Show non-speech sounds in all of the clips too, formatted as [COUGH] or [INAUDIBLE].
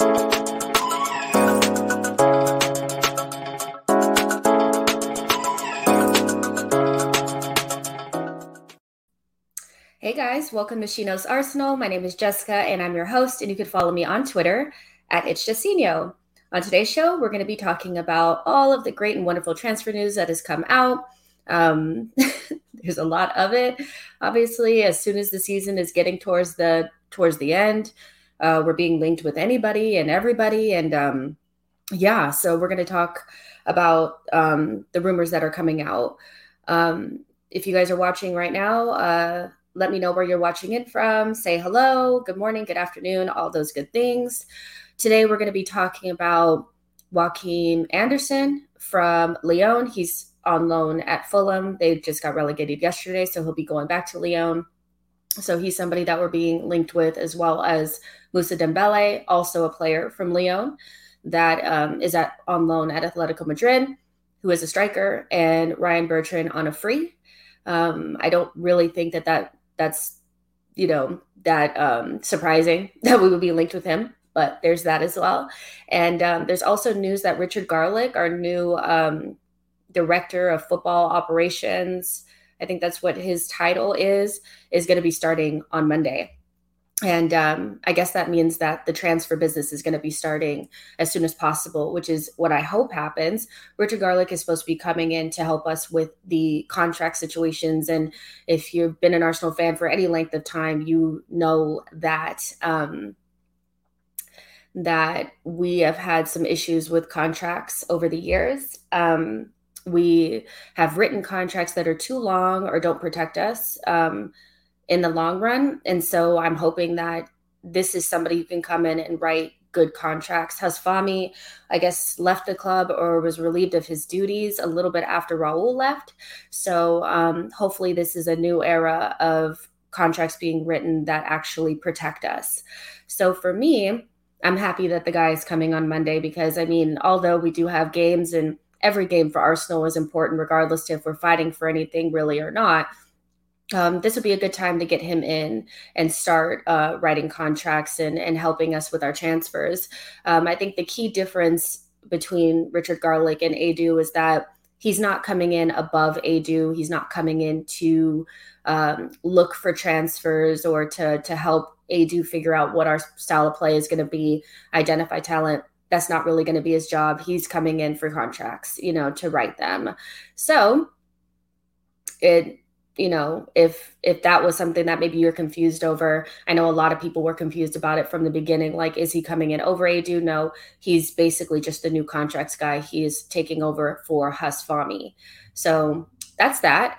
Hey guys, welcome to She Knows Arsenal. My name is Jessica and I'm your host, and you can follow me on Twitter at itchjacino. On today's show, we're going to be talking about all of the great and wonderful transfer news that has come out. Um, [LAUGHS] there's a lot of it. Obviously, as soon as the season is getting towards the towards the end, uh, we're being linked with anybody and everybody, and um, yeah, so we're going to talk about um, the rumors that are coming out. Um, if you guys are watching right now, uh, let me know where you're watching it from. Say hello, good morning, good afternoon, all those good things. Today, we're going to be talking about Joaquin Andersen from Lyon. He's on loan at Fulham. They just got relegated yesterday, so he'll be going back to Lyon. So he's somebody that we're being linked with, as well as Moussa Dembele, also a player from Lyon that um, is at on loan at Atletico Madrid, who is a striker, and Ryan Bertrand on a free. Um, I don't really think that that that's you know that um, surprising [LAUGHS] that we would be linked with him but there's that as well and um, there's also news that richard garlick our new um, director of football operations i think that's what his title is is going to be starting on monday and um, I guess that means that the transfer business is going to be starting as soon as possible, which is what I hope happens. Richard Garlick is supposed to be coming in to help us with the contract situations. And if you've been an Arsenal fan for any length of time, you know that um, that we have had some issues with contracts over the years. Um, we have written contracts that are too long or don't protect us. Um, in the long run. And so I'm hoping that this is somebody who can come in and write good contracts. Huss Fahmy, I guess, left the club or was relieved of his duties a little bit after Raul left. So um, hopefully, this is a new era of contracts being written that actually protect us. So for me, I'm happy that the guy is coming on Monday because I mean, although we do have games and every game for Arsenal is important, regardless if we're fighting for anything really or not um, this would be a good time to get him in and start uh, writing contracts and, and helping us with our transfers. Um, I think the key difference between Richard Garlick and Edu is that he's not coming in above Edu. He's not coming in to um, look for transfers or to to help Edu figure out what our style of play is going to be, identify talent. That's not really going to be his job. He's coming in for contracts, you know, to write them. So it you know if if that was something that maybe you're confused over i know a lot of people were confused about it from the beginning like is he coming in over Edu no he's basically just the new contracts guy he is taking over for Huss Fahmy so that's that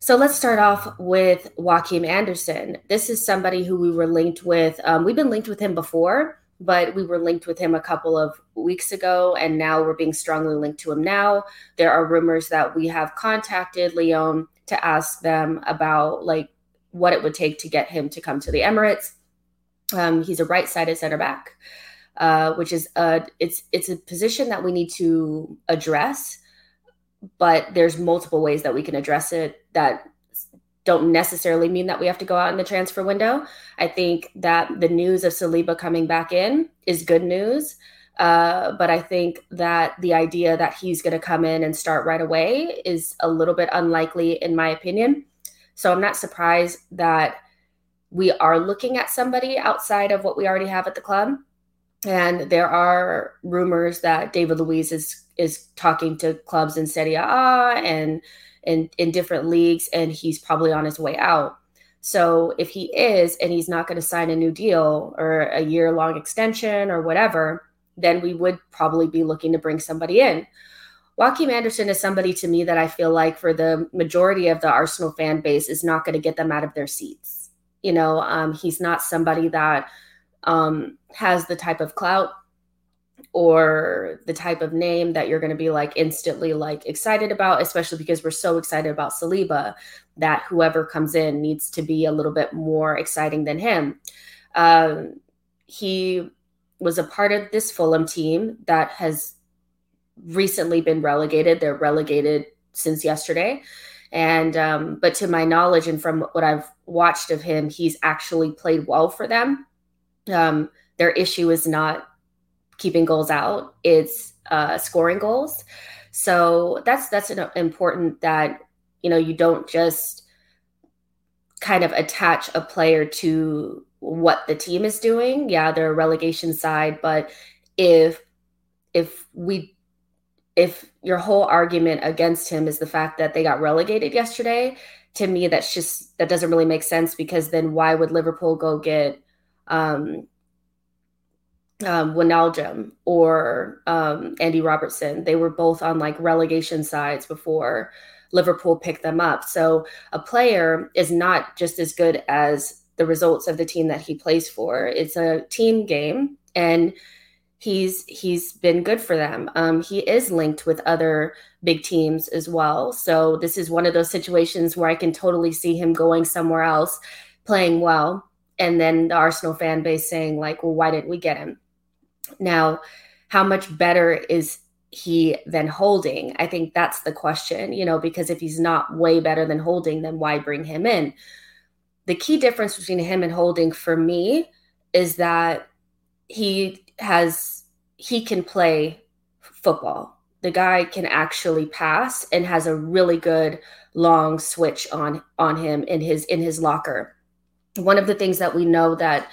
so let's start off with Joachim Andersen This is somebody who we were linked with. Um, we've been linked with him before, but we were linked with him a couple of weeks ago, and now we're being strongly linked to him now. There are rumors that we have contacted Lyon to ask them about like what it would take to get him to come to the Emirates. Um, he's a right-sided center back, uh, which is a it's it's a position that we need to address, but there's multiple ways that we can address it that don't necessarily mean that we have to go out in the transfer window. I think that the news of Saliba coming back in is good news. Uh, but I think that the idea that he's going to come in and start right away is a little bit unlikely, in my opinion. So I'm not surprised that we are looking at somebody outside of what we already have at the club. And there are rumors that David Luiz is is talking to clubs in Serie A and in, in different leagues, and he's probably on his way out. So if he is, and he's not going to sign a new deal or a year long extension or whatever, then we would probably be looking to bring somebody in. Joachim Andersen is somebody to me that I feel like for the majority of the Arsenal fan base is not going to get them out of their seats. You know, um, he's not somebody that um, has the type of clout or the type of name that you're going to be like instantly like excited about, especially because we're so excited about Saliba that whoever comes in needs to be a little bit more exciting than him. Um, he was a part of this Fulham team that has recently been relegated. They're relegated since yesterday. And, um, but to my knowledge and from what I've watched of him, he's actually played well for them. Um, their issue is not keeping goals out; it's uh, scoring goals. So that's that's an important that you know you don't just kind of attach a player to what the team is doing. Yeah, they're a relegation side, but if if we if your whole argument against him is the fact that they got relegated yesterday, to me that's just that doesn't really make sense because then why would Liverpool go get um um, Wijnaldum or um, Andy Robertson. They were both on like relegation sides before Liverpool picked them up. So a player is not just as good as the results of the team that he plays for. It's a team game, and he's he's been good for them. Um, he is linked with other big teams as well. So this is one of those situations where I can totally see him going somewhere else, playing well, and then the Arsenal fan base saying like, "Well, why didn't we get him?" Now, how much better is he than Holding? I think that's the question, you know, because if he's not way better than Holding, then why bring him in? The key difference between him and Holding for me is that he has he can play football. The guy can actually pass and has a really good long switch on on him in his in his locker. One of the things that we know that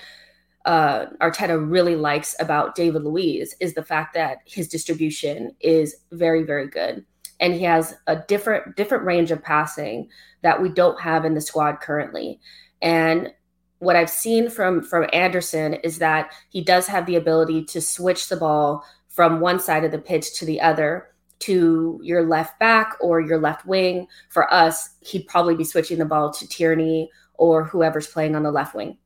uh, Arteta really likes about David Luiz is the fact that his distribution is very, very good, and he has a different different range of passing that we don't have in the squad currently. And what I've seen from from Andersen is that he does have the ability to switch the ball from one side of the pitch to the other to your left back or your left wing. For us, he'd probably be switching the ball to Tierney or whoever's playing on the left wing.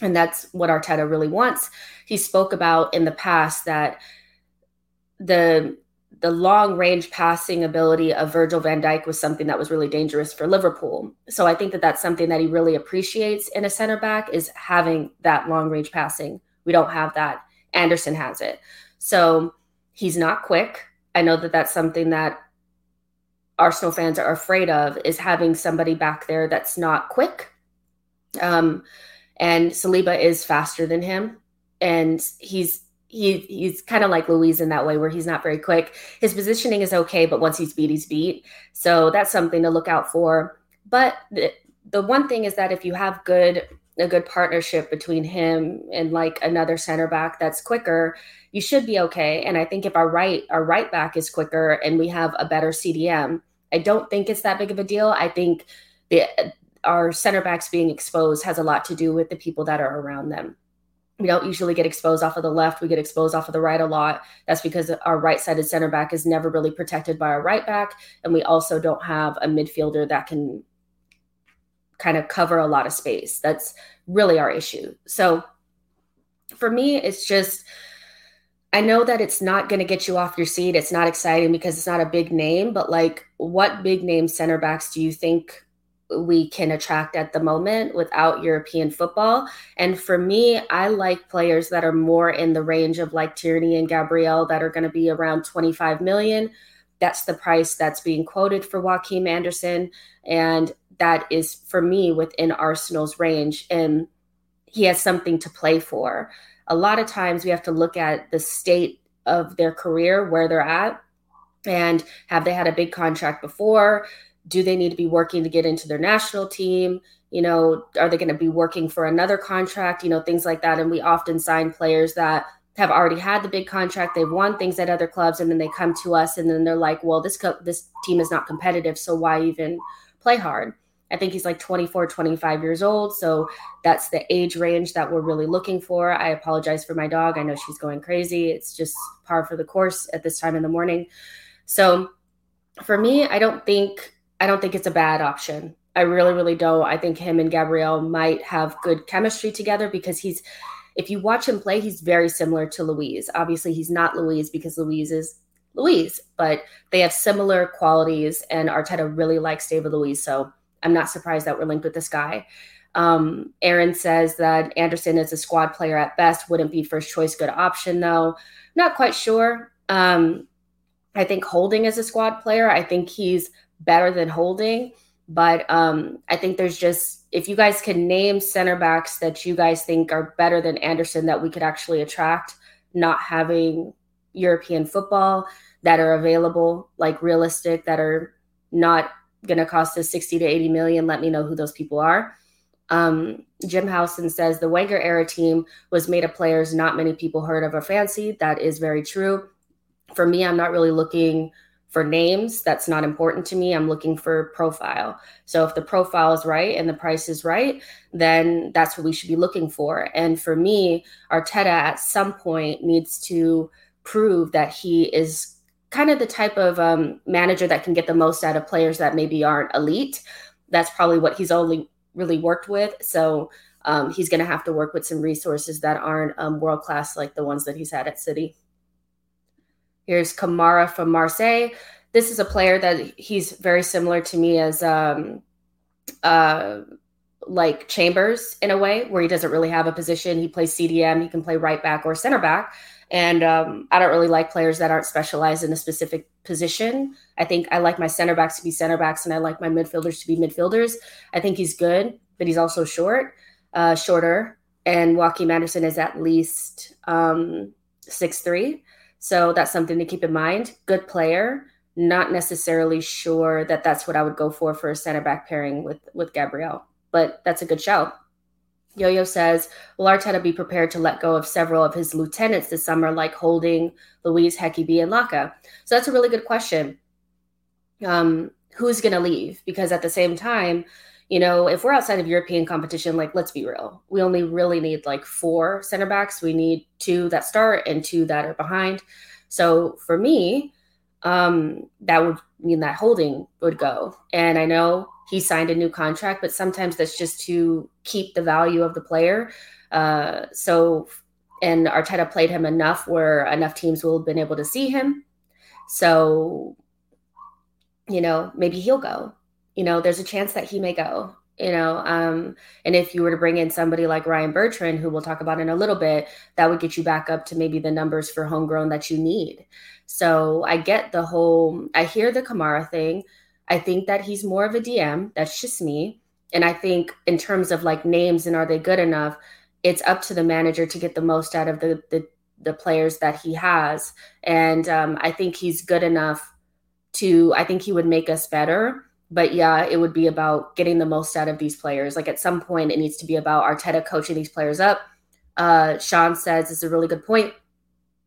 And that's what Arteta really wants. He spoke about in the past that the the long range passing ability of Virgil van Dijk was something that was really dangerous for Liverpool. So I think that that's something that he really appreciates in a center back is having that long range passing. We don't have that. Andersen has it. So he's not quick. I know that that's something that Arsenal fans are afraid of is having somebody back there that's not quick. Um, and Saliba is faster than him, and he's he he's kind of like Luiz in that way where he's not very quick. His positioning is okay, but once he's beat, he's beat. So that's something to look out for. But the, the one thing is that if you have good a good partnership between him and like another center back that's quicker, you should be okay. And I think if our right our right back is quicker and we have a better CDM, I don't think it's that big of a deal. I think the our center backs being exposed has a lot to do with the people that are around them. We don't usually get exposed off of the left. We get exposed off of the right a lot. That's because our right sided center back is never really protected by our right back. And we also don't have a midfielder that can kind of cover a lot of space. That's really our issue. So for me, it's just, I know that it's not going to get you off your seat. It's not exciting because it's not a big name, but like, what big name center backs do you think we can attract at the moment without European football. And for me, I like players that are more in the range of like Tierney and Gabriel that are going to be around 25 million. That's the price that's being quoted for Joachim Andersen. And that is for me within Arsenal's range. And he has something to play for. A lot of times we have to look at the state of their career, where they're at, and have they had a big contract before? Do they need to be working to get into their national team? You know are they going to be working for another contract? You know things like that. And we often sign players that have already had the big contract. They've won things at other clubs and then they come to us and then they're like well this co- this team is not competitive so why even play hard? I think he's like 24 25 years old so that's the age range that we're really looking for. I apologize for my dog. I know she's going crazy. It's just par for the course at this time in the morning. So for me i don't think I don't think it's a bad option. I really, really don't. I think him and Gabriel might have good chemistry together because he's, if you watch him play, he's very similar to Luiz. Obviously, he's not Luiz because Luiz is Luiz, but they have similar qualities, and Arteta really likes David Luiz. So I'm not surprised that we're linked with this guy. Um, Aaron says that Andersen is a squad player at best, wouldn't be first choice good option though. Not quite sure. Um, I think Holding is a squad player. I think he's better than Holding. But um, I think there's just if you guys can name center backs that you guys think are better than Andersen that we could actually attract, not having European football that are available, like realistic, that are not going to cost us 60 to 80 million, let me know who those people are. Um, Jim Housen says the Wenger era team was made of players not many people heard of or fancied. That is very true. For me, I'm not really looking for names. That's not important to me. I'm looking for profile. So if the profile is right and the price is right, then that's what we should be looking for. And for me, Arteta at some point needs to prove that he is kind of the type of um, manager that can get the most out of players that maybe aren't elite. That's probably what he's only really worked with. So um, he's going to have to work with some resources that aren't um, world class like the ones that he's had at City. Here's Kamara from Marseille. This is a player that he's very similar to me as um, uh, like Chambers in a way, where he doesn't really have a position. He plays CDM, he can play right back or center back. And um, I don't really like players that aren't specialized in a specific position. I think I like my center backs to be center backs and I like my midfielders to be midfielders. I think he's good, but he's also short, uh, shorter. And Joachim Andersen is at least um, six three, So that's something to keep in mind. Good player. Not necessarily sure that that's what I would go for for a center back pairing with with Gabriel, but that's a good shout. Yo Yo says, Will Arteta be prepared to let go of several of his lieutenants this summer, like Holding, Luiz, Hekeby, and Laka? So that's a really good question. Um, who's going to leave? Because at the same time, you know, if we're outside of European competition, like let's be real, we only really need like four center backs. We need two that start and two that are behind. So for me, um, that would mean that Holding would go. And I know he signed a new contract, but sometimes that's just to keep the value of the player. Uh, so, and Arteta played him enough where enough teams will have been able to see him. So, you know, maybe he'll go. You know, there's a chance that he may go. You know, um, and if you were to bring in somebody like Ryan Bertrand, who we'll talk about in a little bit, that would get you back up to maybe the numbers for homegrown that you need. So I get the whole, I hear the Kamara thing. I think that he's more of a DM. That's just me. And I think in terms of like names and are they good enough, it's up to the manager to get the most out of the the, the players that he has. And um, I think he's good enough to. I think he would make us better. But yeah, it would be about getting the most out of these players. Like at some point, it needs to be about Arteta coaching these players up. Uh, Sean says it's a really good point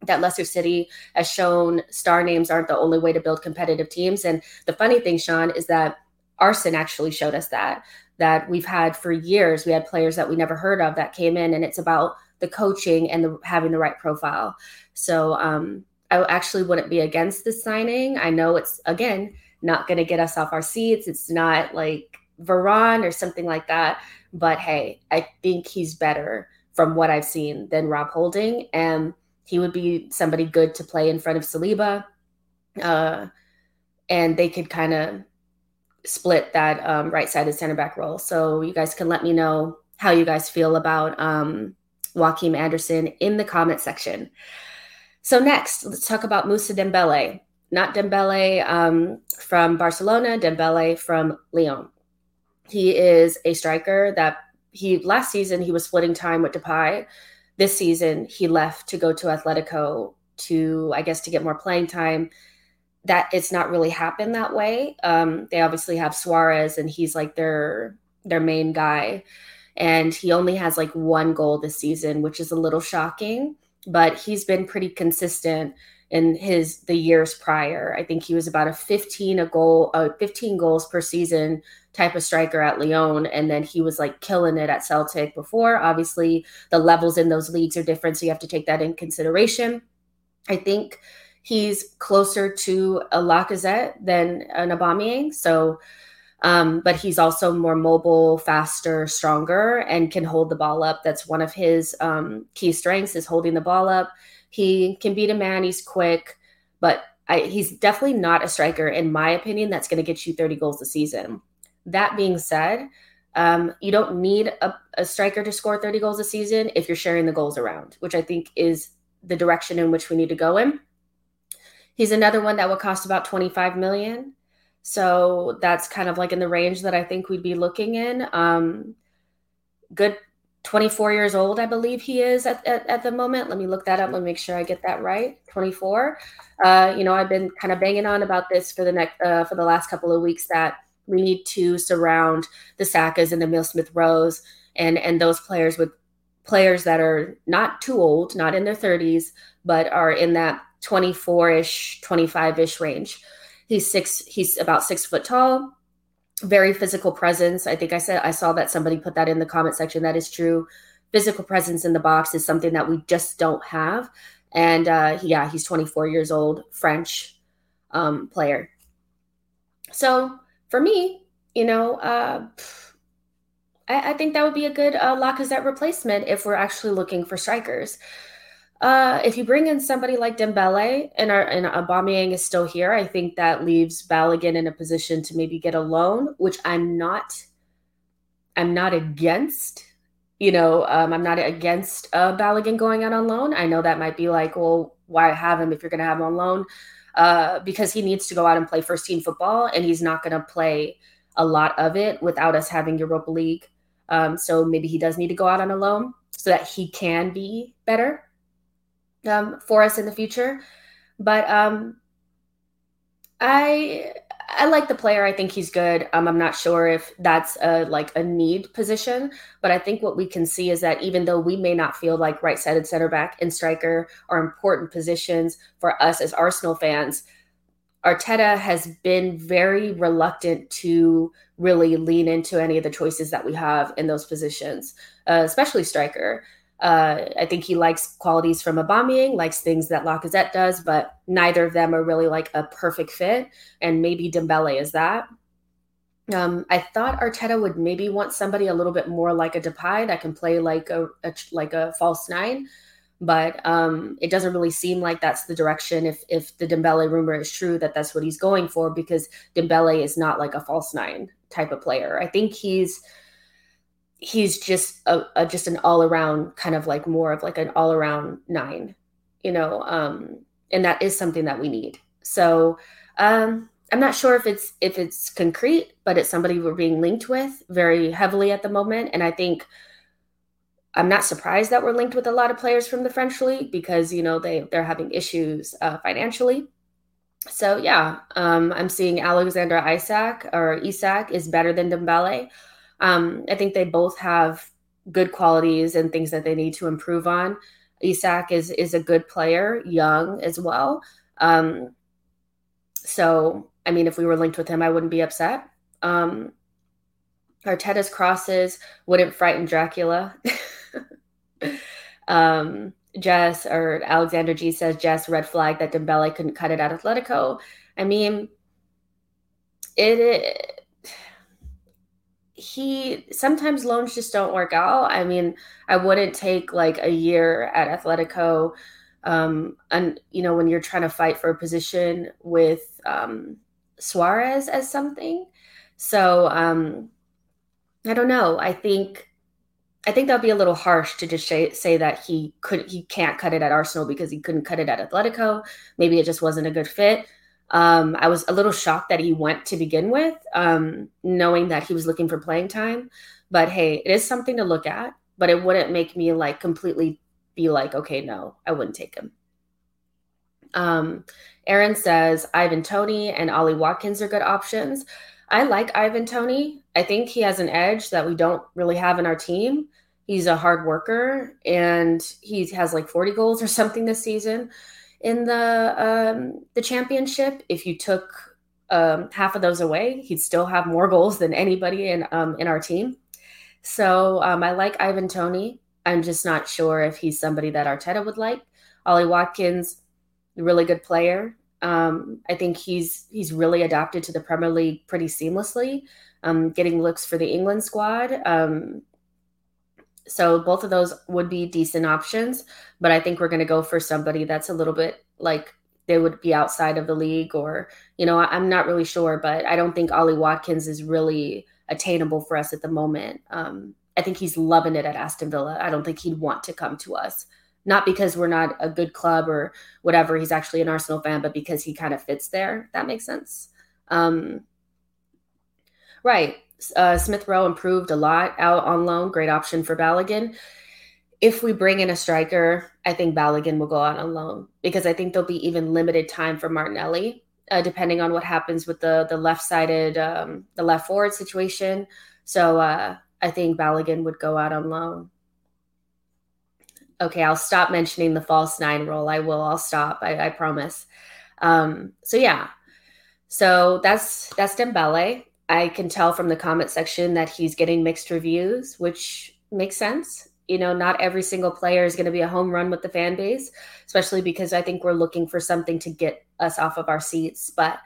that Leicester City has shown star names aren't the only way to build competitive teams. And the funny thing, Sean, is that Arsene actually showed us that that we've had for years. We had players that we never heard of that came in, and it's about the coaching and the, having the right profile. So um, I actually wouldn't be against this signing. I know it's again not going to get us off our seats. It's not like Varane or something like that. But hey, I think he's better from what I've seen than Rob Holding, and he would be somebody good to play in front of Saliba. Uh, and they could kind of split that um, right sided center back role. So you guys can let me know how you guys feel about um, Joachim Andersen in the comment section. So next, let's talk about Moussa Dembele. Not Dembele um, from Barcelona, Dembele from Lyon. He is a striker that he last season he was splitting time with Depay this season he left to go to Atletico to I guess to get more playing time. That it's not really happened that way. Um, they obviously have Suarez and he's like their their main guy, and he only has like one goal this season, which is a little shocking. But he's been pretty consistent in his the years prior. I think he was about a 15 a goal, uh, 15 goals per season type of striker at Lyon. And then he was like killing it at Celtic before. Obviously, the levels in those leagues are different. So you have to take that in consideration. I think he's closer to a Lacazette than an Aubameyang. So, um, but he's also more mobile, faster, stronger, and can hold the ball up. That's one of his um, key strengths is holding the ball up. He can beat a man. He's quick, but I, he's definitely not a striker, in my opinion, that's going to get you 30 goals a season. That being said, um, you don't need a, a, striker to score 30 goals a season if you're sharing the goals around, which I think is the direction in which we need to go in. He's another one that would cost about 25 million. So that's kind of like in the range that I think we'd be looking in. Um, good 24 years old, I believe he is at, at, at, the moment. Let me look that up. Let me make sure I get that right. 24. Uh, you know, I've been kind of banging on about this for the next uh, for the last couple of weeks that we need to surround the Sakas and the Emil Smith Rowes and and those players with players that are not too old, not in their 30s, but are in that 24-ish, 25-ish range. He's six, he's about six foot tall, very physical presence. I think I said I saw that somebody put that in the comment section. That is true. Physical presence in the box is something that we just don't have. And uh, yeah, he's 24 years old, French um, player. So for me, you know, uh, I, I, think that would be a good uh, Lacazette replacement if we're actually looking for strikers. Uh, if you bring in somebody like Dembele and our and Aubameyang is still here, I think that leaves Balogun in a position to maybe get a loan, which I'm not. I'm not against. You know, um, I'm not against uh, Balogun going out on loan. I know that might be like, well, why have him if you're going to have him on loan? Uh, because he needs to go out and play first team football, and he's not going to play a lot of it without us having Europa League. Um, so maybe he does need to go out on a loan so that he can be better um, for us in the future. But um, I I like the player. I think he's good. Um, I'm not sure if that's a like a need position, but I think what we can see is that even though we may not feel like right-sided center back and striker are important positions for us as Arsenal fans, Arteta has been very reluctant to really lean into any of the choices that we have in those positions, uh, especially striker. Uh, I think he likes qualities from Aubameyang, likes things that Lacazette does, but neither of them are really like a perfect fit. And maybe Dembele is that. Um, I thought Arteta would maybe want somebody a little bit more like a Depay that can play like a, a like a false nine, but um, it doesn't really seem like that's the direction. If if the Dembele rumor is true that that's what he's going for, because Dembele is not like a false nine type of player. I think he's he's just a, a just an all around kind of like more of like an all around nine, you know, um, and that is something that we need. So um, I'm not sure if it's if it's concrete, but it's somebody we're being linked with very heavily at the moment, and I think. I'm not surprised that we're linked with a lot of players from the French league because you know they they're having issues uh, financially. So yeah, um, I'm seeing Alexander Isak or Isak is better than Dembele. Um, I think they both have good qualities and things that they need to improve on. Isak is is a good player, young as well. Um, so, I mean, if we were linked with him, I wouldn't be upset. Um, Arteta's crosses wouldn't frighten Dracula. [LAUGHS] um, Jess or Alexander G says Jess red flag that Dembele couldn't cut it at Atletico. I mean, it, it he sometimes loans just don't work out. I mean, I wouldn't take like a year at Atletico. Um, and you know, when you're trying to fight for a position with um, Suarez as something. So um, I don't know. I think I think that'd be a little harsh to just say, say that he could he can't cut it at Arsenal because he couldn't cut it at Atletico. Maybe it just wasn't a good fit. Um, I was a little shocked that he went to begin with, um, knowing that he was looking for playing time. But hey, it is something to look at, but it wouldn't make me like completely be like, okay, no, I wouldn't take him. Um, Aaron says Ivan Toney and Ollie Watkins are good options. I like Ivan Toney. I think he has an edge that we don't really have in our team. He's a hard worker and he has like 40 goals or something this season in the um, the championship. If you took um, half of those away, he'd still have more goals than anybody in um, in our team. So um, I like Ivan Toney. I'm just not sure if he's somebody that Arteta would like. Ollie Watkins, really good player. Um, I think he's he's really adapted to the Premier League pretty seamlessly, um, getting looks for the England squad. So both of those would be decent options, but I think we're going to go for somebody that's a little bit like they would be outside of the league or you know i'm not really sure but i don't think ollie watkins is really attainable for us at the moment. Um, i think he's loving it at aston villa. I don't think he'd want to come to us. Not because we're not a good club or whatever he's actually an arsenal fan but because he kind of fits there. That makes sense. Um, Right. Uh, Smith Rowe improved a lot out on loan. Great option for Balogun. If we bring in a striker, I think Balogun will go out on loan because I think there'll be even limited time for Martinelli, uh, depending on what happens with the the left sided um, the left forward situation. So uh, I think Balogun would go out on loan. Okay, I'll stop mentioning the false nine role. I will. I'll stop. I, I promise. Um, so yeah, so that's that's Dembele. I can tell from the comment section that he's getting mixed reviews, which makes sense. You know, not every single player is going to be a home run with the fan base, especially because I think we're looking for something to get us off of our seats. But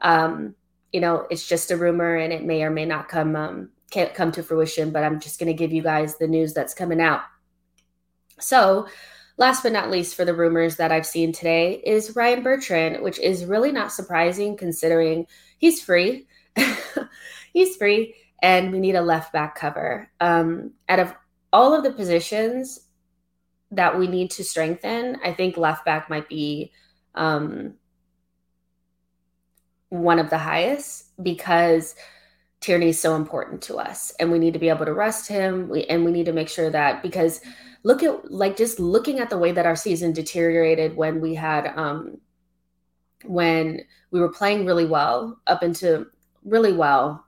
um, you know, it's just a rumor, and it may or may not come um, can't come to fruition. But I'm just going to give you guys the news that's coming out. So Last but not least, for the rumors that I've seen today, is Ryan Bertrand, which is really not surprising considering he's free. [LAUGHS] he's free, and we need a left back cover. Um, out of all of the positions that we need to strengthen, I think left back might be um, one of the highest because Tierney is so important to us, and we need to be able to rest him. We, and we need to make sure that because look at like just looking at the way that our season deteriorated when we had um when we were playing really well up into really well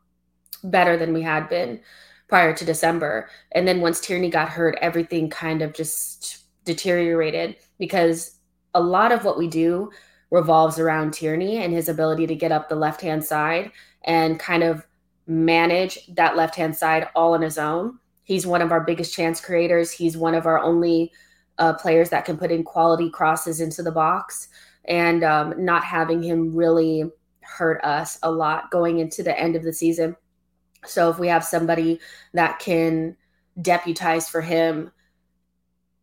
better than we had been prior to December. And then once Tierney got hurt, everything kind of just deteriorated because a lot of what we do revolves around Tierney and his ability to get up the left hand side and kind of manage that left hand side all on his own. He's one of our biggest chance creators. He's one of our only uh, players that can put in quality crosses into the box. And um, not having him really hurt us a lot going into the end of the season. So if we have somebody that can deputize for him,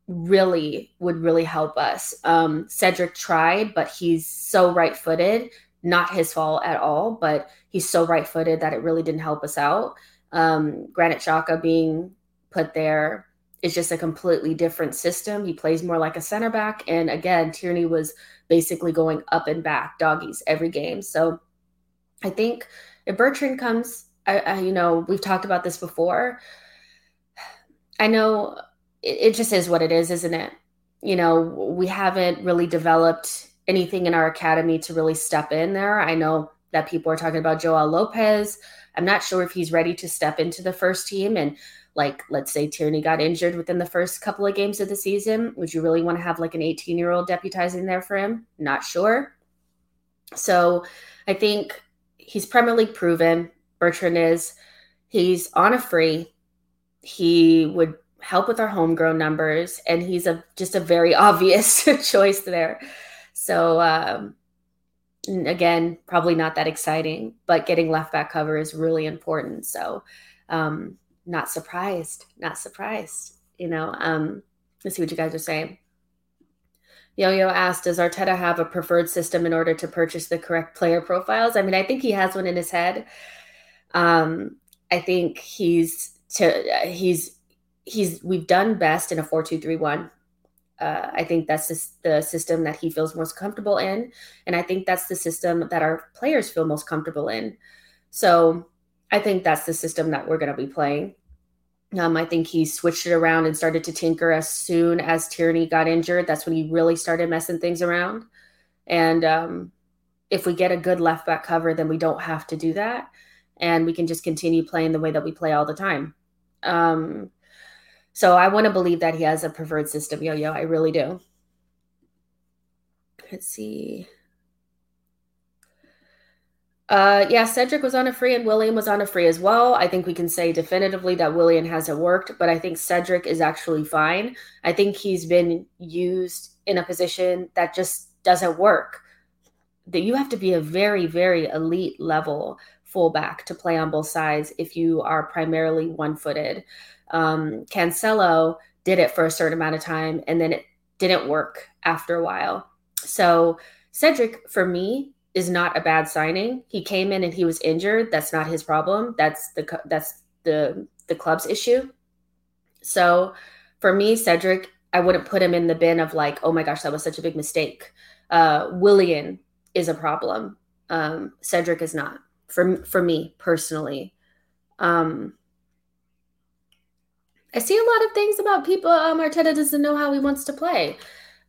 really would really help us. Um, Cedric tried, but he's so right footed. Not his fault at all, but he's so right footed that it really didn't help us out. Um, Granit Xhaka being put there is just a completely different system. He plays more like a center back. And again, Tierney was basically going up and back doggies every game. So I think if Bertrand comes, I, I you know, we've talked about this before. I know it, it just is what it is, isn't it? You know, we haven't really developed anything in our academy to really step in there. I know that people are talking about Joel Lopez. I'm not sure if he's ready to step into the first team. And like, let's say Tierney got injured within the first couple of games of the season. Would you really want to have like an 18 year old deputizing there for him? Not sure. So I think he's Premier League proven. Bertrand is. He's on a free. He would help with our homegrown numbers, and he's a just a very [LAUGHS] obvious choice there. So um, again, probably not that exciting, but getting left back cover is really important. So, um, not surprised, not surprised. You know, um, let's see what you guys are saying. Yo Yo asked, Does Arteta have a preferred system in order to purchase the correct player profiles? I mean, I think he has one in his head. Um, I think he's to he's he's we've done best in a four two three one uh, I think that's the system that he feels most comfortable in. And I think that's the system that our players feel most comfortable in. So I think that's the system that we're going to be playing. Um, I think he switched it around and started to tinker as soon as Tierney got injured. That's when he really started messing things around. And um, if we get a good left back cover, then we don't have to do that. And we can just continue playing the way that we play all the time. Um, so I want to believe that he has a preferred system, yo yo. I really do. Let's see. Uh, yeah, Cedric was on a free and Willian was on a free as well. I think we can say definitively that Willian hasn't worked, but I think Cedric is actually fine. I think he's been used in a position that just doesn't work. That you have to be a very, very elite level fullback to play on both sides if you are primarily one footed um, Cancelo did it for a certain amount of time and then it didn't work after a while. So Cedric, for me, is not a bad signing. He came in and he was injured. That's not his problem. That's the that's the the club's issue. So for me, Cedric, I wouldn't put him in the bin of like, oh my gosh, that was such a big mistake. Uh, Willian is a problem. Um, Cedric is not for for me personally. Um, I see a lot of things about people. Um, Arteta doesn't know how he wants to play.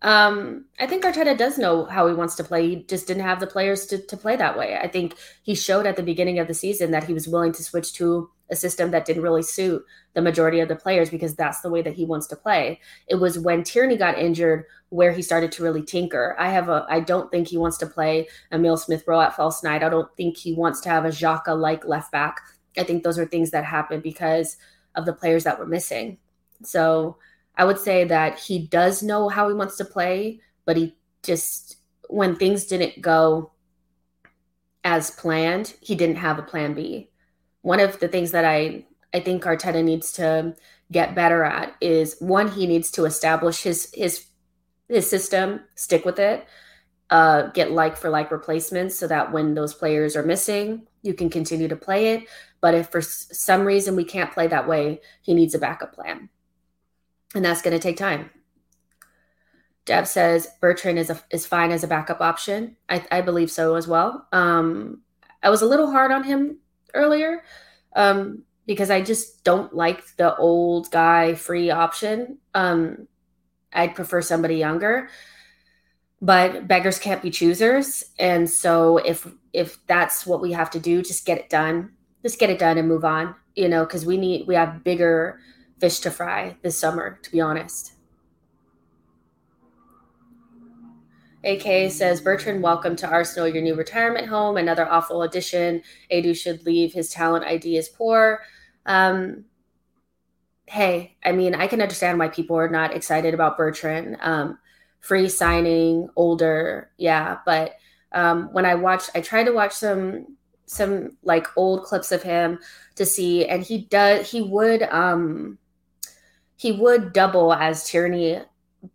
Um, I think Arteta does know how he wants to play. He just didn't have the players to, to play that way. I think he showed at the beginning of the season that he was willing to switch to a system that didn't really suit the majority of the players because that's the way that he wants to play. It was when Tierney got injured where he started to really tinker. I have a I don't think he wants to play Emil Smith Rowe at false nine. I don't think he wants to have a Xhaka like left back. I think those are things that happen because of the players that were missing. So I would say that he does know how he wants to play, but he just, when things didn't go as planned, he didn't have a plan B. One of the things that I, I think Arteta needs to get better at is one, he needs to establish his, his, his system, stick with it, uh, get like for like replacements so that when those players are missing, you can continue to play it. But if for some reason we can't play that way, he needs a backup plan. And that's going to take time. Deb says Bertrand is a, is fine as a backup option. I, I believe so as well. Um, I was a little hard on him earlier um, because I just don't like the old guy free option. Um, I'd prefer somebody younger but beggars can't be choosers and so if if that's what we have to do just get it done just get it done and move on you know because we need we have bigger fish to fry this summer to be honest AK says Bertrand, welcome to Arsenal, your new retirement home. Another awful addition. Edu should leave. His talent ID is poor. Um, hey, I mean, I can understand why people are not excited about Bertrand. Um, free signing, older, yeah. But um, when I watched, I tried to watch some some like old clips of him to see, and he does he would um he would double as Tierney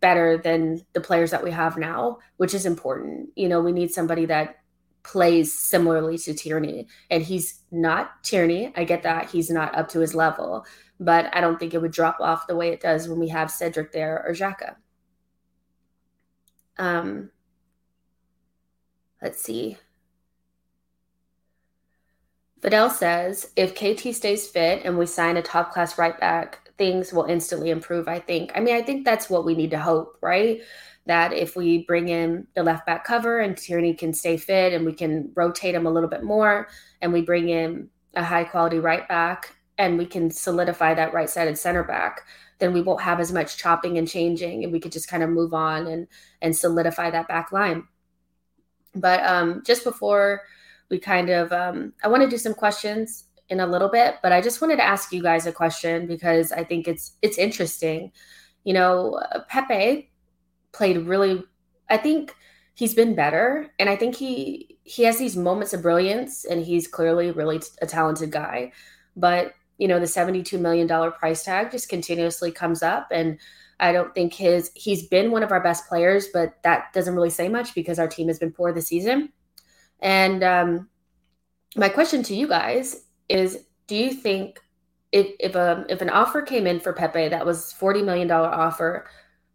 better than the players that we have now, which is important. You know, we need somebody that plays similarly to Tierney and he's not Tierney. I get that he's not up to his level, but I don't think it would drop off the way it does when we have Cedric there or Xhaka. Um, let's see. Fidel says if KT stays fit and we sign a top class right back, things will instantly improve. I think. I mean, I think that's what we need to hope, right? That if we bring in the left back cover and Tierney can stay fit and we can rotate him a little bit more, and we bring in a high quality right back and we can solidify that right sided center back, then we won't have as much chopping and changing and we could just kind of move on and and solidify that back line but um, just before we kind of um, i want to do some questions in a little bit but i just wanted to ask you guys a question because i think it's it's interesting. You know pepe played really i think he's been better and i think he he has these moments of brilliance and he's clearly really a talented guy. But you know the 72 million dollar price tag just continuously comes up and i don't think his he's been one of our best players but that doesn't really say much because our team has been poor this season and um, my question to you guys is do you think if if a if an offer came in for pepe that was 40 million dollar offer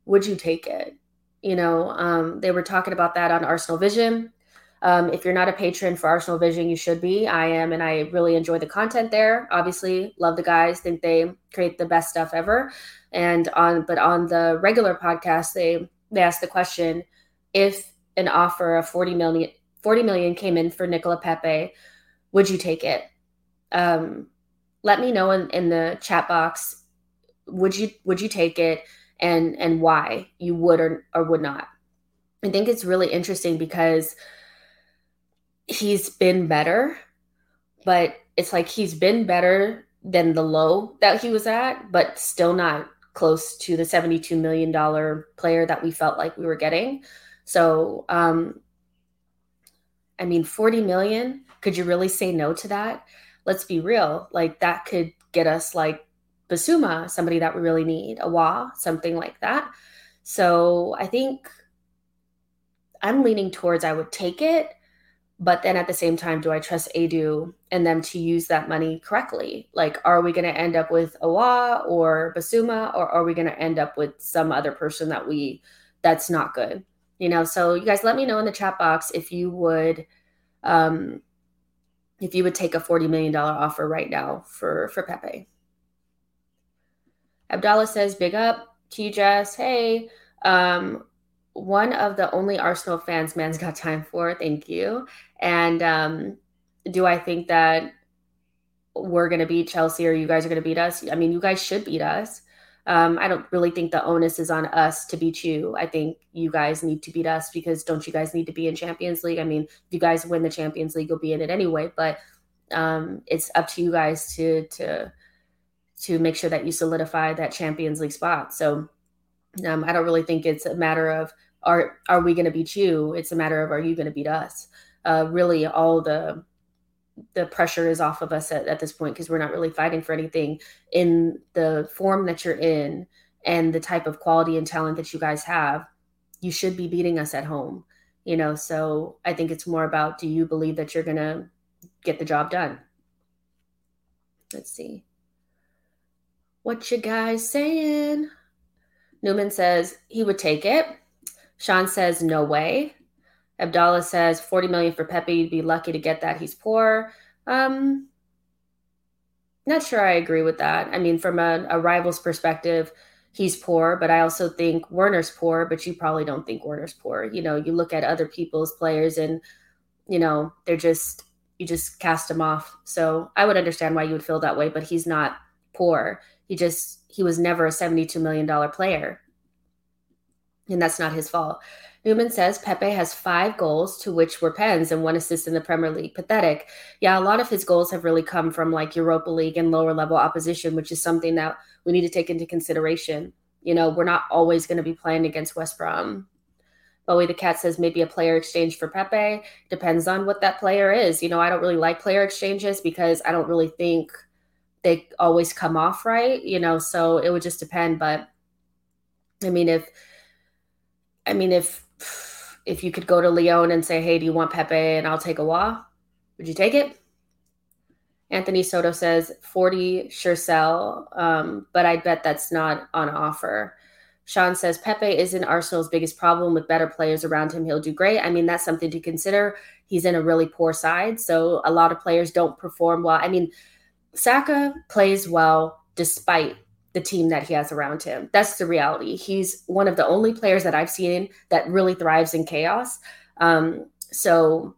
would you take it you know um, they were talking about that on arsenal vision um, if you're not a patron for Arsenal Vision, you should be. I am, and I really enjoy the content there. Obviously, love the guys. Think they create the best stuff ever. And on, but on the regular podcast, they they ask the question: if an offer of 40 million, 40 million came in for Nicola Pepe, would you take it? Um, let me know in, in the chat box. Would you would you take it, and and why you would or or would not? I think it's really interesting because he's been better, but it's like he's been better than the low that he was at, but still not close to the $72 million player that we felt like we were getting. So, um, I mean, 40 million, could you really say no to that? Let's be real. Like that could get us like Bissouma, somebody that we really need, Aouar, something like that. So I think I'm leaning towards I would take it, but then at the same time do i trust Edu and them to use that money correctly like are we going to end up with Aouar or Bissouma, or are we going to end up with some other person that we that's not good you know so you guys let me know in the chat box if you would um if you would take a $40 million offer right now for, for Pepe. Abdallah says, big up you, Jess. Hey, um, one of the only Arsenal fans man's got time for. Thank you. And um, do I think that we're going to beat Chelsea or you guys are going to beat us? I mean, you guys should beat us. Um, I don't really think the onus is on us to beat you. I think you guys need to beat us because don't you guys need to be in Champions League? I mean, if you guys win the Champions League, you'll be in it anyway. But um, it's up to you guys to to to make sure that you solidify that Champions League spot. So um, I don't really think it's a matter of are are we going to beat you? It's a matter of are you going to beat us? Uh, really, all the the pressure is off of us at, at this point because we're not really fighting for anything in the form that you're in and the type of quality and talent that you guys have you should be beating us at home you know? So i think it's more about do you believe that you're gonna get the job done? Let's see. What you guys saying? Newman says he would take it. Sean says no way Abdallah says 40 million for Pepe. You'd be lucky to get that. He's poor. Um, not sure I agree with that. I mean, from a, a rival's perspective, he's poor, but I also think Werner's poor, but you probably don't think Werner's poor. You know, you look at other people's players and, you know, they're just, you just cast them off. So I would understand why you would feel that way, but he's not poor. He just, he was never a $72 million player. And that's not his fault. Newman says Pepe has five goals, to which were pens and one assist in the Premier League. Pathetic. Yeah, a lot of his goals have really come from like Europa League and lower level opposition, which is something that we need to take into consideration. You know, we're not always going to be playing against West Brom. Bowie the Cat says maybe a player exchange for Pepe. Depends on what that player is. You know, I don't really like player exchanges because I don't really think they always come off right, you know, so it would just depend. But I mean, if, I mean, if if you could go to Lyon and say, hey, do you want Pepe and I'll take Aouar? Would you take it? Anthony Soto says 40 sure sell, um, but I bet that's not on offer. Sean says Pepe isn't Arsenal's biggest problem with better players around him. He'll do great. I mean, that's something to consider. He's in a really poor side, so a lot of players don't perform well. I mean, Saka plays well despite the team that he has around him. That's the reality. He's one of the only players that I've seen that really thrives in chaos. Um, so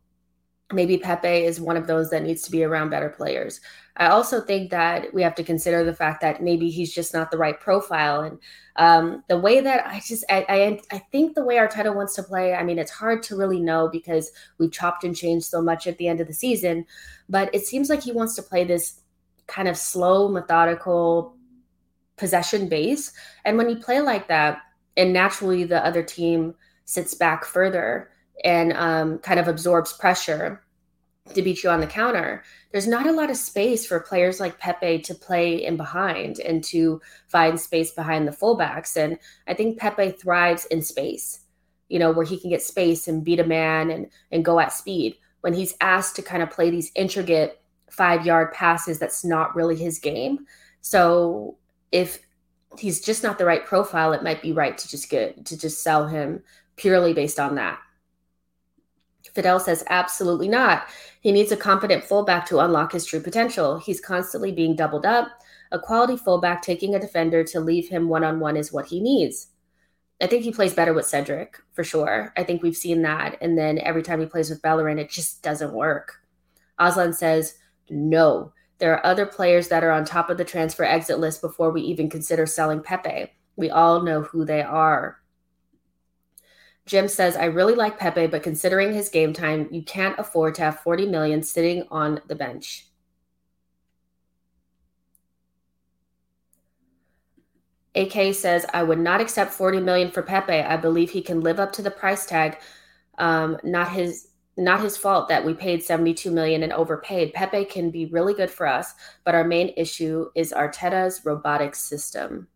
maybe Pepe is one of those that needs to be around better players. I also think that we have to consider the fact that maybe he's just not the right profile. And um, the way that I just, I, I, I think the way Arteta wants to play, I mean, it's hard to really know because we chopped and changed so much at the end of the season. But it seems like he wants to play this kind of slow, methodical, possession base. And when you play like that, and naturally the other team sits back further and um, kind of absorbs pressure to beat you on the counter, there's not a lot of space for players like Pepe to play in behind and to find space behind the fullbacks. And I think Pepe thrives in space, you know, where he can get space and beat a man and, and go at speed. When he's asked to kind of play these intricate five yard passes, that's not really his game. So if he's just not the right profile, it might be right to just get to just sell him purely based on that. Fidel says, absolutely not. He needs a competent fullback to unlock his true potential. He's constantly being doubled up. A quality fullback taking a defender to leave him one on one is what he needs. I think he plays better with Cedric for sure. I think we've seen that. And then every time he plays with Bellerin, it just doesn't work. Aslan says, no. There are other players that are on top of the transfer exit list before we even consider selling Pepe. We all know who they are. Jim says, I really like Pepe, but considering his game time, you can't afford to have 40 million sitting on the bench. AK says, I would not accept 40 million for Pepe. I believe he can live up to the price tag. Um, not his not his fault that we paid 72 million and overpaid. Pepe can be really good for us, but our main issue is Arteta's robotic system.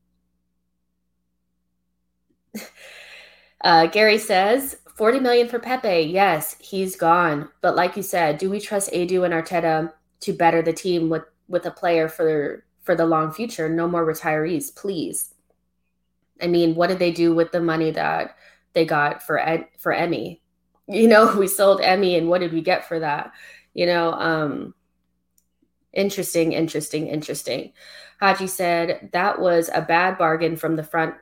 uh, Gary says 40 million for Pepe. Yes, he's gone. But like you said, do we trust Edu and Arteta to better the team with with a player for for the long future? No more retirees, please. I mean, what did they do with the money that they got for Ed, for Emmy? You know, [LAUGHS] we sold Emmy and what did we get for that? you know, um, interesting, interesting, interesting. Haji said that was a bad bargain from the front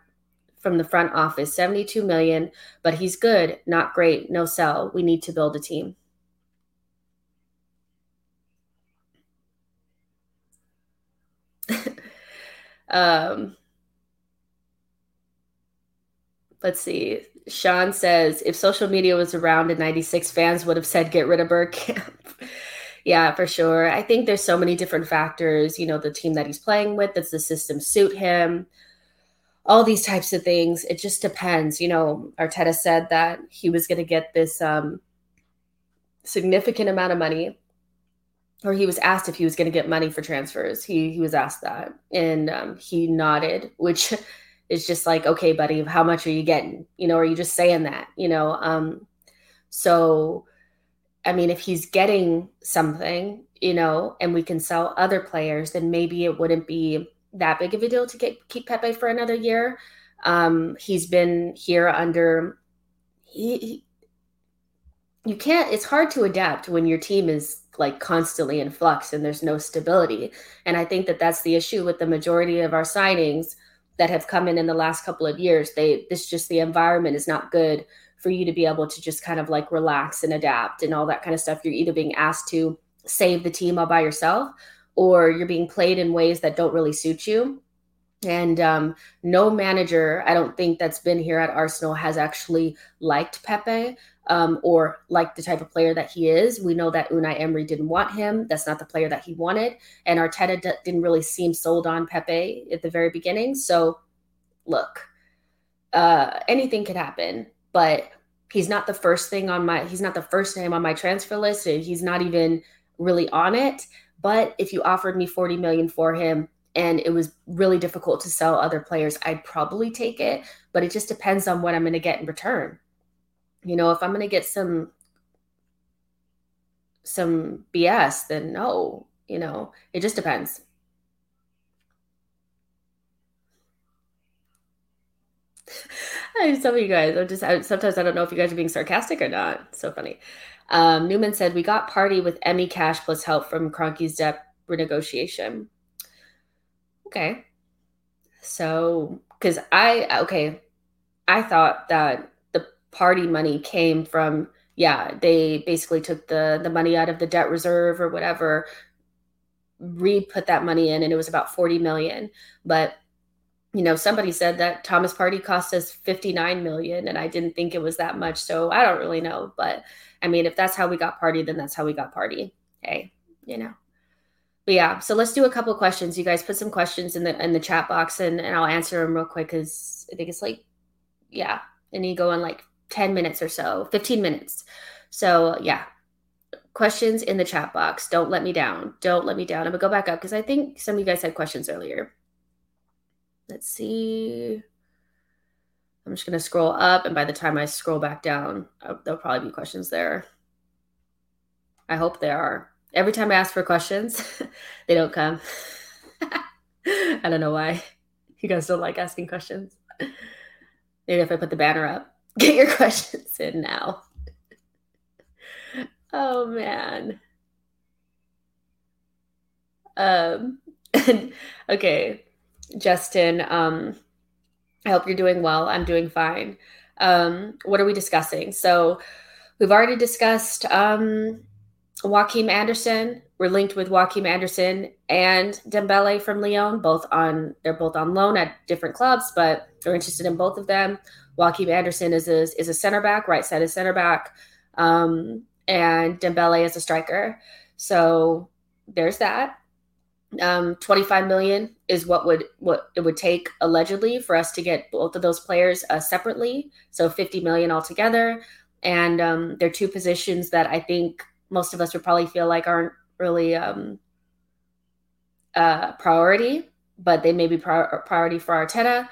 from the front office 72 million but he's good not great no sell we need to build a team [LAUGHS] um let's see sean says if social media was around in 96 fans would have said get rid of Bergkamp [LAUGHS] yeah for sure i think there's so many different factors you know the team that he's playing with does the system suit him all these types of things. It just depends. You know, Arteta said that he was going to get this um, significant amount of money, or he was asked if he was going to get money for transfers. He he was asked that, and um, he nodded, which [LAUGHS] is just like, okay, buddy, how much are you getting? You know, are you just saying that? You know, um, so. I mean, if he's getting something, you know, and we can sell other players, then maybe it wouldn't be that big of a deal to get, keep Pepe for another year. Um, he's been here under he, he, you can't it's hard to adapt when your team is like constantly in flux and there's no stability. And I think that that's the issue with the majority of our signings that have come in in the last couple of years. They this just the environment is not good for you to be able to just kind of like relax and adapt and all that kind of stuff. You're either being asked to save the team all by yourself or you're being played in ways that don't really suit you. And um, no manager, I don't think that's been here at Arsenal has actually liked Pepe um, or like the type of player that he is. We know that Unai Emery didn't want him. That's not the player that he wanted. And Arteta d- didn't really seem sold on Pepe at the very beginning. So, look, uh, anything could happen, but he's not the first thing on my, he's not the first name on my transfer list. And he's not even really on it. But if you offered me 40 million for him and it was really difficult to sell other players, I'd probably take it. But it just depends on what I'm going to get in return. You know, if I'm going to get some some BS, then no, you know, it just depends. [LAUGHS] Some of you guys, I'm just I, sometimes I don't know if you guys are being sarcastic or not. So funny. Um, Newman said, We got Partey with Emmy cash plus help from Kroenke's debt renegotiation. Okay. So, because I, okay, I thought that the Partey money came from, yeah, they basically took the, the money out of the debt reserve or whatever, re put that money in, and it was about 40 million. But you know somebody said that thomas Partey cost us 59 million and i didn't think it was that much so i don't really know but I mean, if that's how we got Partey then that's how we got Partey Hey, you know. But yeah, so let's do a couple questions. You guys put some questions in the in the chat box, and, and I'll answer them real quick because I think it's like, yeah, and you go in like ten minutes or so, fifteen minutes. So yeah, questions in the chat box. Don't let me down. Don't let me down. I'm gonna go back up because I think some of you guys had questions earlier. Let's see. I'm just going to scroll up, and by the time I scroll back down, uh, there'll probably be questions there. I hope there are. Every time I ask for questions, [LAUGHS] they don't come. [LAUGHS] I don't know why. You guys don't like asking questions. Maybe if I put the banner up, get your [LAUGHS] questions in now. oh man. Um okay. Justin, um I hope you're doing well. I'm doing fine. Um, what are we discussing? So, we've already discussed um, Joachim Andersen. We're linked with Joachim Andersen and Dembele from Lyon. Both on they're both on loan at different clubs, but we're interested in both of them. Joachim Andersen is a, is a center back, right side of center back, um, and Dembele is a striker. So there's that um, 25 million is what would what it would take allegedly for us to get both of those players uh, separately so 50 million altogether and um, they're two positions that i think most of us would probably feel like aren't really um, uh, priority but they may be pri- priority for arteta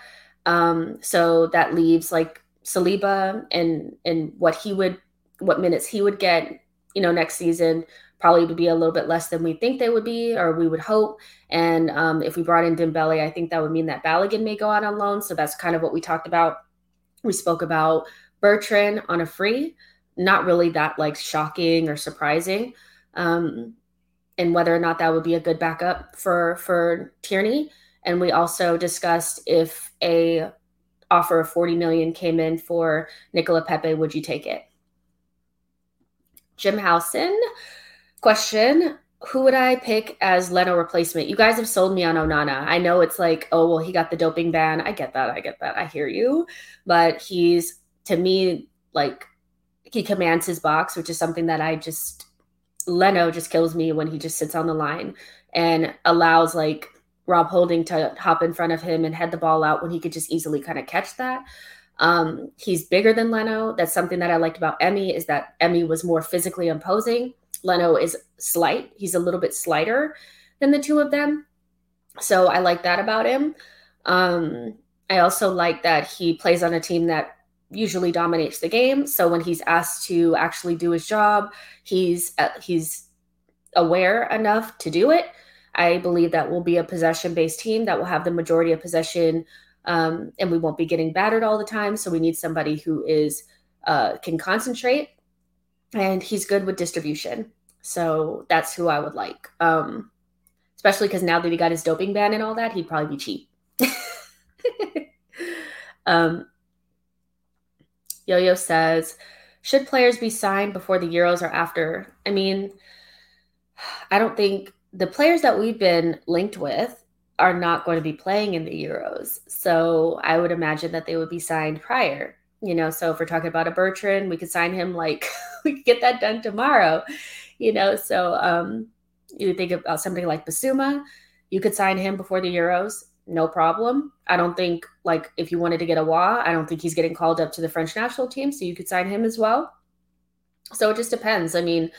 um, so that leaves like saliba and and what he would what minutes he would get you know next season probably would be a little bit less than we think they would be, or we would hope. And um, if we brought in Dembele, I think that would mean that Balogun may go out on loan. So that's kind of what we talked about. We spoke about Bertrand on a free, not really that like shocking or surprising. um, and whether or not that would be a good backup for for Tierney. And we also discussed if a offer of 40 million came in for Nicola Pepe, would you take it? Jim Howson, question who would I pick as Leno replacement? You guys have sold me on Onana. I know it's like, oh, well, he got the doping ban. I get that. I get that. I hear you. But he's, to me, like, he commands his box, which is something that I just, Leno just kills me when he just sits on the line and allows, like, Rob Holding to hop in front of him and head the ball out when he could just easily kind of catch that. Um, he's bigger than Leno. That's something that I liked about Emmy is that Emmy was more physically imposing. Leno is slight. He's a little bit slighter than the two of them. So I like that about him. Um, I also like that he plays on a team that usually dominates the game. So when he's asked to actually do his job, he's uh, he's aware enough to do it. I believe that will be a possession based team that will have the majority of possession, um, and we won't be getting battered all the time. So we need somebody who is uh, can concentrate, and he's good with distribution. So that's who I would like. Um, especially because now that he got his doping ban and all that, he'd probably be cheap. [LAUGHS] um, Yo Yo says, should players be signed before the Euros or after? I mean, I don't think the players that we've been linked with are not going to be playing in the Euros. So I would imagine that they would be signed prior. You know, so if we're talking about a Bertrand, we could sign him like [LAUGHS] we could get that done tomorrow. You know, so um you think about something like Bissouma, you could sign him before the Euros, no problem. I don't think like if you wanted to get Aouar, I don't think he's getting called up to the French national team, so you could sign him as well. So it just depends. I mean,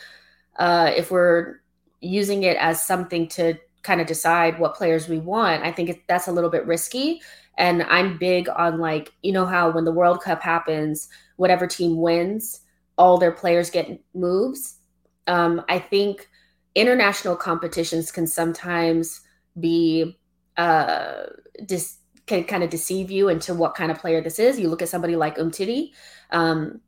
uh, if we're using it as something to kind of decide what players we want, I think it, that's a little bit risky. And I'm big on like, you know, how when the World Cup happens, whatever team wins, all their players get moves. Um, I think international competitions can sometimes be uh, dis- can kind of deceive you into what kind of player this is. You look at somebody like Umtiti um,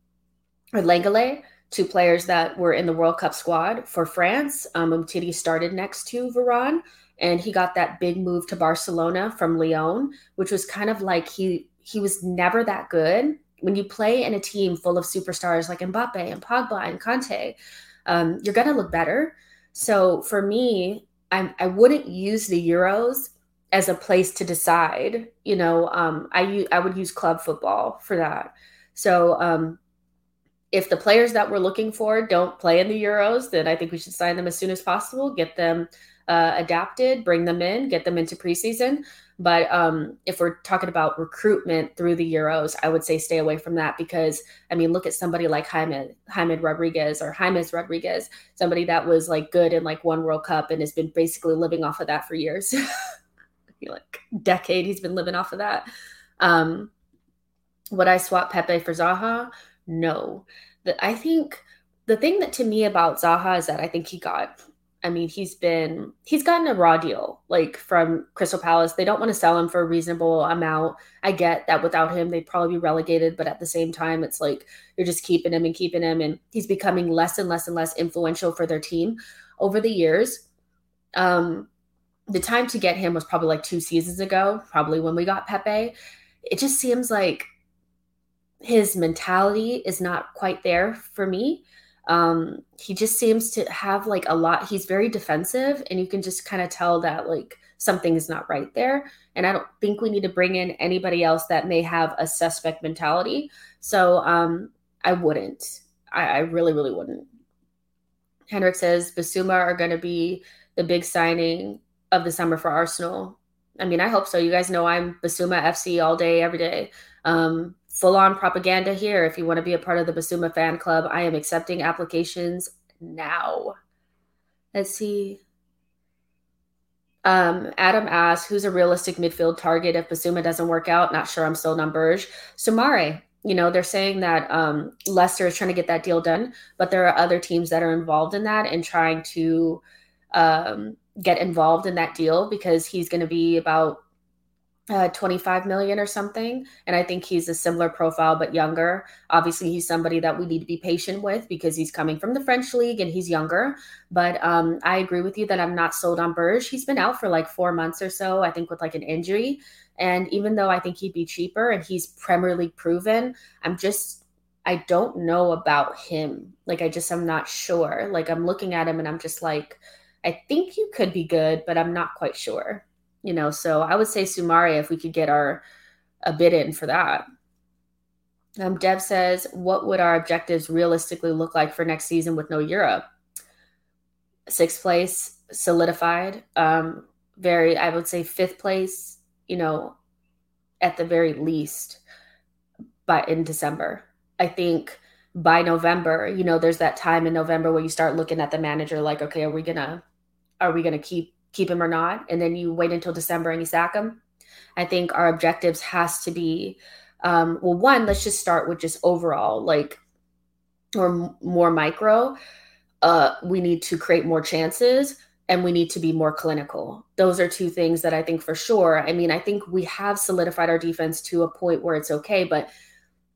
or Lenglet two players that were in the World Cup squad for France. Um, Umtiti started next to Varane, and he got that big move to Barcelona from Lyon, which was kind of like he he was never that good. When you play in a team full of superstars like Mbappe and Pogba and Kanté, um, you're gonna look better. So for me, I, I wouldn't use the Euros as a place to decide. You know, um, I I would use club football for that. So um, if the players that we're looking for don't play in the Euros, then I think we should sign them as soon as possible, get them uh, adapted, bring them in, get them into preseason. But um, if we're talking about recruitment through the Euros, I would say stay away from that because I mean, look at somebody like Jaime, Jaime Rodriguez or James Rodriguez, somebody that was like good in like one World Cup and has been basically living off of that for years. [LAUGHS] like decade he's been living off of that. Um, would I swap Pepe for Zaha? No. The, I think the thing that to me about Zaha is that I think he got I mean, he's been he's gotten a raw deal like from Crystal Palace. They don't want to sell him for a reasonable amount. I get that without him they'd probably be relegated, but at the same time it's like you're just keeping him and keeping him and he's becoming less and less and less influential for their team over the years. Um the time to get him was probably like 2 seasons ago, probably when we got Pepe. It just seems like his mentality is not quite there for me. Um, he just seems to have like a lot. He's very defensive, and you can just kind of tell that like something is not right there. And I don't think we need to bring in anybody else that may have a suspect mentality. So um, I wouldn't. I, I really, really wouldn't. Henrik says Bissouma are going to be the big signing of the summer for Arsenal. I mean, I hope so. You guys know I'm Bissouma FC all day, every day. Um, full on propaganda here. If you want to be a part of the Bissouma fan club, I am accepting applications now. Let's see. Um, Adam asks, who's a realistic midfield target if Bissouma doesn't work out? Not sure. I'm still on Berge. Soumaré, you know, they're saying that um, Leicester is trying to get that deal done, but there are other teams that are involved in that and trying to um, get involved in that deal because he's going to be about uh, 25 million or something. And I think he's a similar profile, but younger. Obviously, he's somebody that we need to be patient with because he's coming from the French league and he's younger. But um, I agree with you that I'm not sold on Berge. He's been out for like four months or so, I think, with like an injury. And even though I think he'd be cheaper and he's Premier League proven, I'm just, I don't know about him. Like, I just, I'm not sure. Like, I'm looking at him and I'm just like, I think you could be good, but I'm not quite sure you know? So i would say Soumaré if we could get our a bid in for that. Um, deb says what would our objectives realistically look like for next season with no europe? Sixth place solidified. Um, very i would say fifth place you know at the very least by in december. I think by november you know there's that time in november where you start looking at the manager like okay are we gonna are we gonna keep keep him or not, and then you wait until December and you sack him. I think our objectives has to be um, well, one, let's just start with just overall, like, or more micro. Uh, we need to create more chances and we need to be more clinical. Those are two things that I think for sure. I mean, I think we have solidified our defense to a point where it's okay, but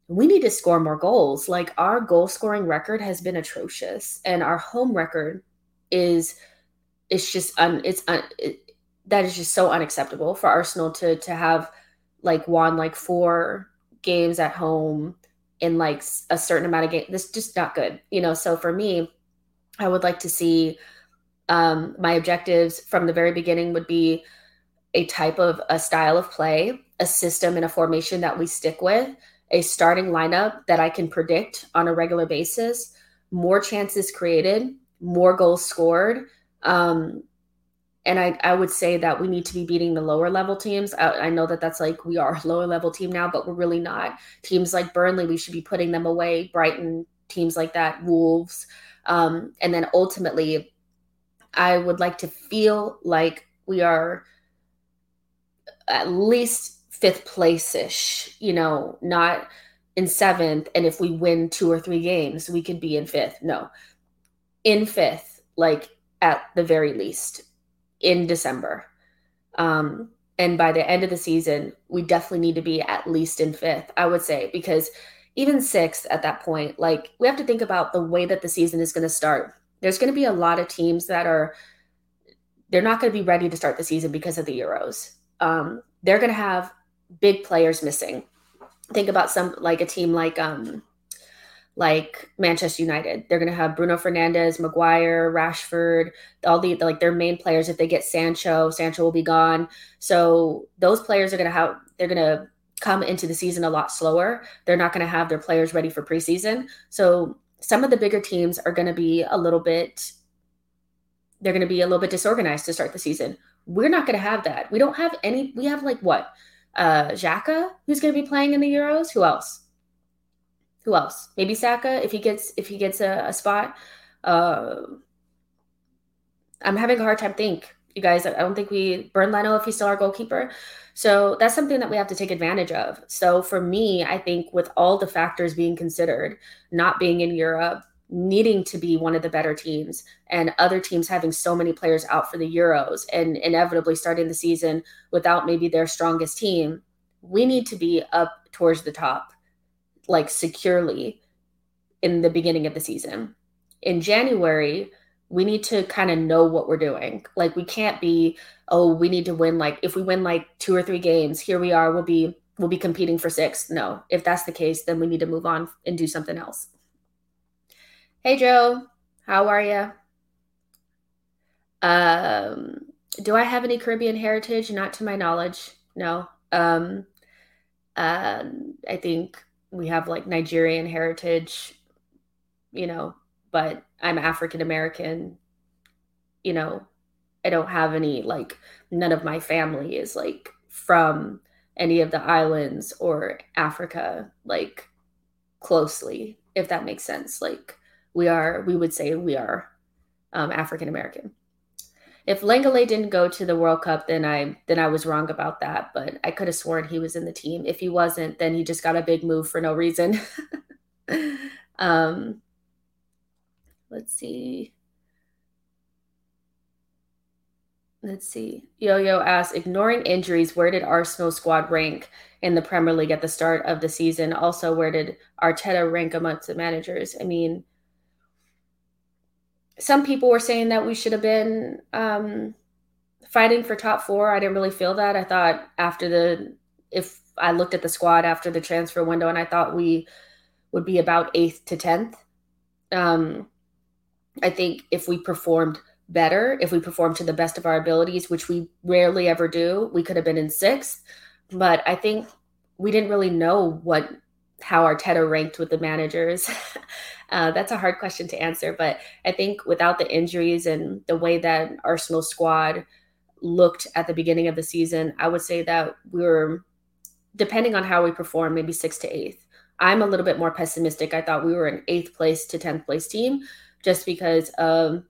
we need to score more goals. Like our goal scoring record has been atrocious, and our home record is it's just un, it's un, it, that is just so unacceptable for Arsenal to to have like won like four games at home in like a certain amount of games. This just not good, you know. So for me, I would like to see um, my objectives from the very beginning would be a type of a style of play, a system and a formation that we stick with, a starting lineup that I can predict on a regular basis, more chances created, more goals scored, um, and I, I would say that we need to be beating the lower level teams. I, I, know that that's like we are a lower level team now, but we're really not. Teams like Burnley, we should be putting them away. Brighton, teams like that, Wolves. Um, and then ultimately, I would like to feel like we are at least fifth place ish, you know, not in seventh. And if we win two or three games, we could be in fifth. No, in fifth, like at the very least in December. Um, and by the end of the season, we definitely need to be at least in fifth, I would say, because even sixth at that point, like we have to think about the way that the season is going to start. There's going to be a lot of teams that are, they're not going to be ready to start the season because of the Euros. Um, they're going to have big players missing. Think about some, like a team like, um, like Manchester United. They're going to have Bruno Fernandes, Maguire, Rashford, all the like their main players. If they get Sancho, Sancho will be gone. So those players are going to have they're going to come into the season a lot slower. They're not going to have their players ready for preseason. So some of the bigger teams are going to be a little bit they're going to be a little bit disorganized to start the season. We're not going to have that. We don't have any we have like what? Uh Xhaka who's going to be playing in the Euros? Who else? Who else? Maybe Saka if he gets if he gets a, a spot. Uh, I'm having a hard time think. You guys, I don't think we burn Leno if he's still our goalkeeper. So that's something that we have to take advantage of. So for me, I think with all the factors being considered, not being in Europe, needing to be one of the better teams, and other teams having so many players out for the Euros and inevitably starting the season without maybe their strongest team, we need to be up towards the top like securely in the beginning of the season. In January, we need to kind of know what we're doing. Like we can't be, oh, we need to win like if we win like two or three games, here we are, we'll be we'll be competing for six. No. If that's the case, then we need to move on and do something else. Hey Joe, how are you? Um do I have any Caribbean heritage? Not to my knowledge. No. Um um I think we have like Nigerian heritage, you know, but I'm African American, you know, I don't have any like none of my family is like from any of the islands or Africa like closely, if that makes sense. Like we are, we would say we are um, African American if Lenglet didn't go to the World Cup, then I then I was wrong about that. But I could have sworn he was in the team. If he wasn't, then he just got a big move for no reason. [LAUGHS] um, let's see. let's see. Yo Yo asks, ignoring injuries, where did Arsenal squad rank in the Premier League at the start of the season? Also, where did Arteta rank amongst the managers? I mean, some people were saying that we should have been um, fighting for top four. I didn't really feel that. I thought after the, if I looked at the squad after the transfer window, and I thought we would be about eighth to tenth. Um, I think if we performed better, if we performed to the best of our abilities, which we rarely ever do, we could have been in sixth. But I think we didn't really know what how Arteta ranked with the managers. [LAUGHS] uh, that's a hard question to answer, but I think without the injuries and the way that Arsenal squad looked at the beginning of the season, I would say that we were, depending on how we perform, maybe sixth to eighth. I'm a little bit more pessimistic. I thought we were an eighth place to 10th place team just because um,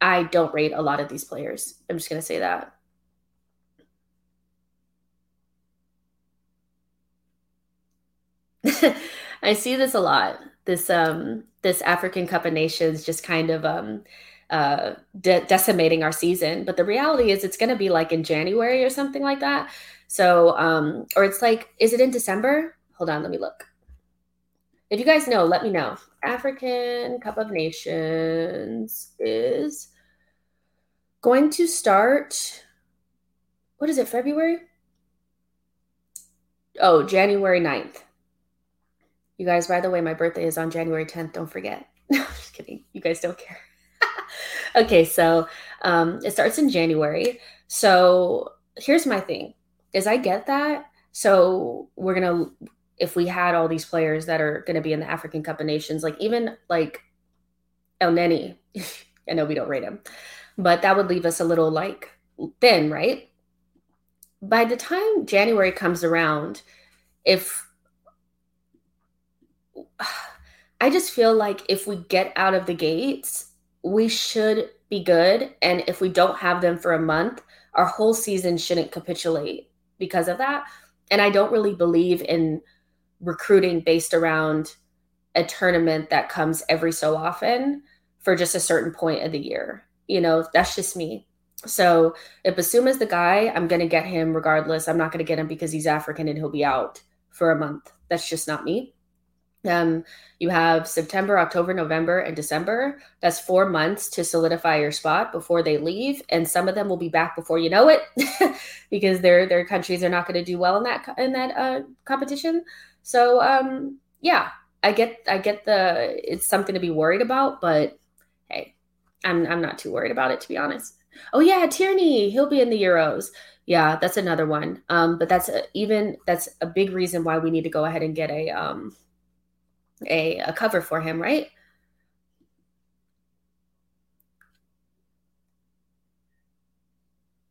I don't rate a lot of these players. I'm just going to say that. I see this a lot. This um this African Cup of Nations just kind of um uh de- decimating our season, but the reality is it's going to be like in January or something like that. So um or it's like is it in December? Hold on, let me look. If you guys know, let me know. African Cup of Nations is going to start what is it? February? Oh, January 9th. You guys, by the way, my birthday is on January 10th. Don't forget. [LAUGHS] Just kidding. You guys don't care. [LAUGHS] okay, so um, it starts in January. So here's my thing: is I get that. So we're gonna, if we had all these players that are gonna be in the African Cup of Nations, like even like Elneny, [LAUGHS] I know we don't rate him, but that would leave us a little like thin, right? By the time January comes around, if [SIGHS] I just feel like if we get out of the gates, we should be good. And if we don't have them for a month, our whole season shouldn't capitulate because of that. And I don't really believe in recruiting based around a tournament that comes every so often for just a certain point of the year. You know, that's just me. So if Bissouma's the guy, I'm going to get him regardless. I'm not going to get him because he's African and he'll be out for a month. That's just not me. Um, you have September, October, November, and December. That's four months to solidify your spot before they leave, and some of them will be back before you know it, [LAUGHS] because their their countries are not going to do well in that in that uh, competition. So um, yeah, I get I get the it's something to be worried about, but hey, I'm I'm not too worried about it to be honest. Oh yeah, Tierney, he'll be in the Euros. Yeah, that's another one. Um, but that's a, even that's a big reason why we need to go ahead and get a um a, a cover for him, right?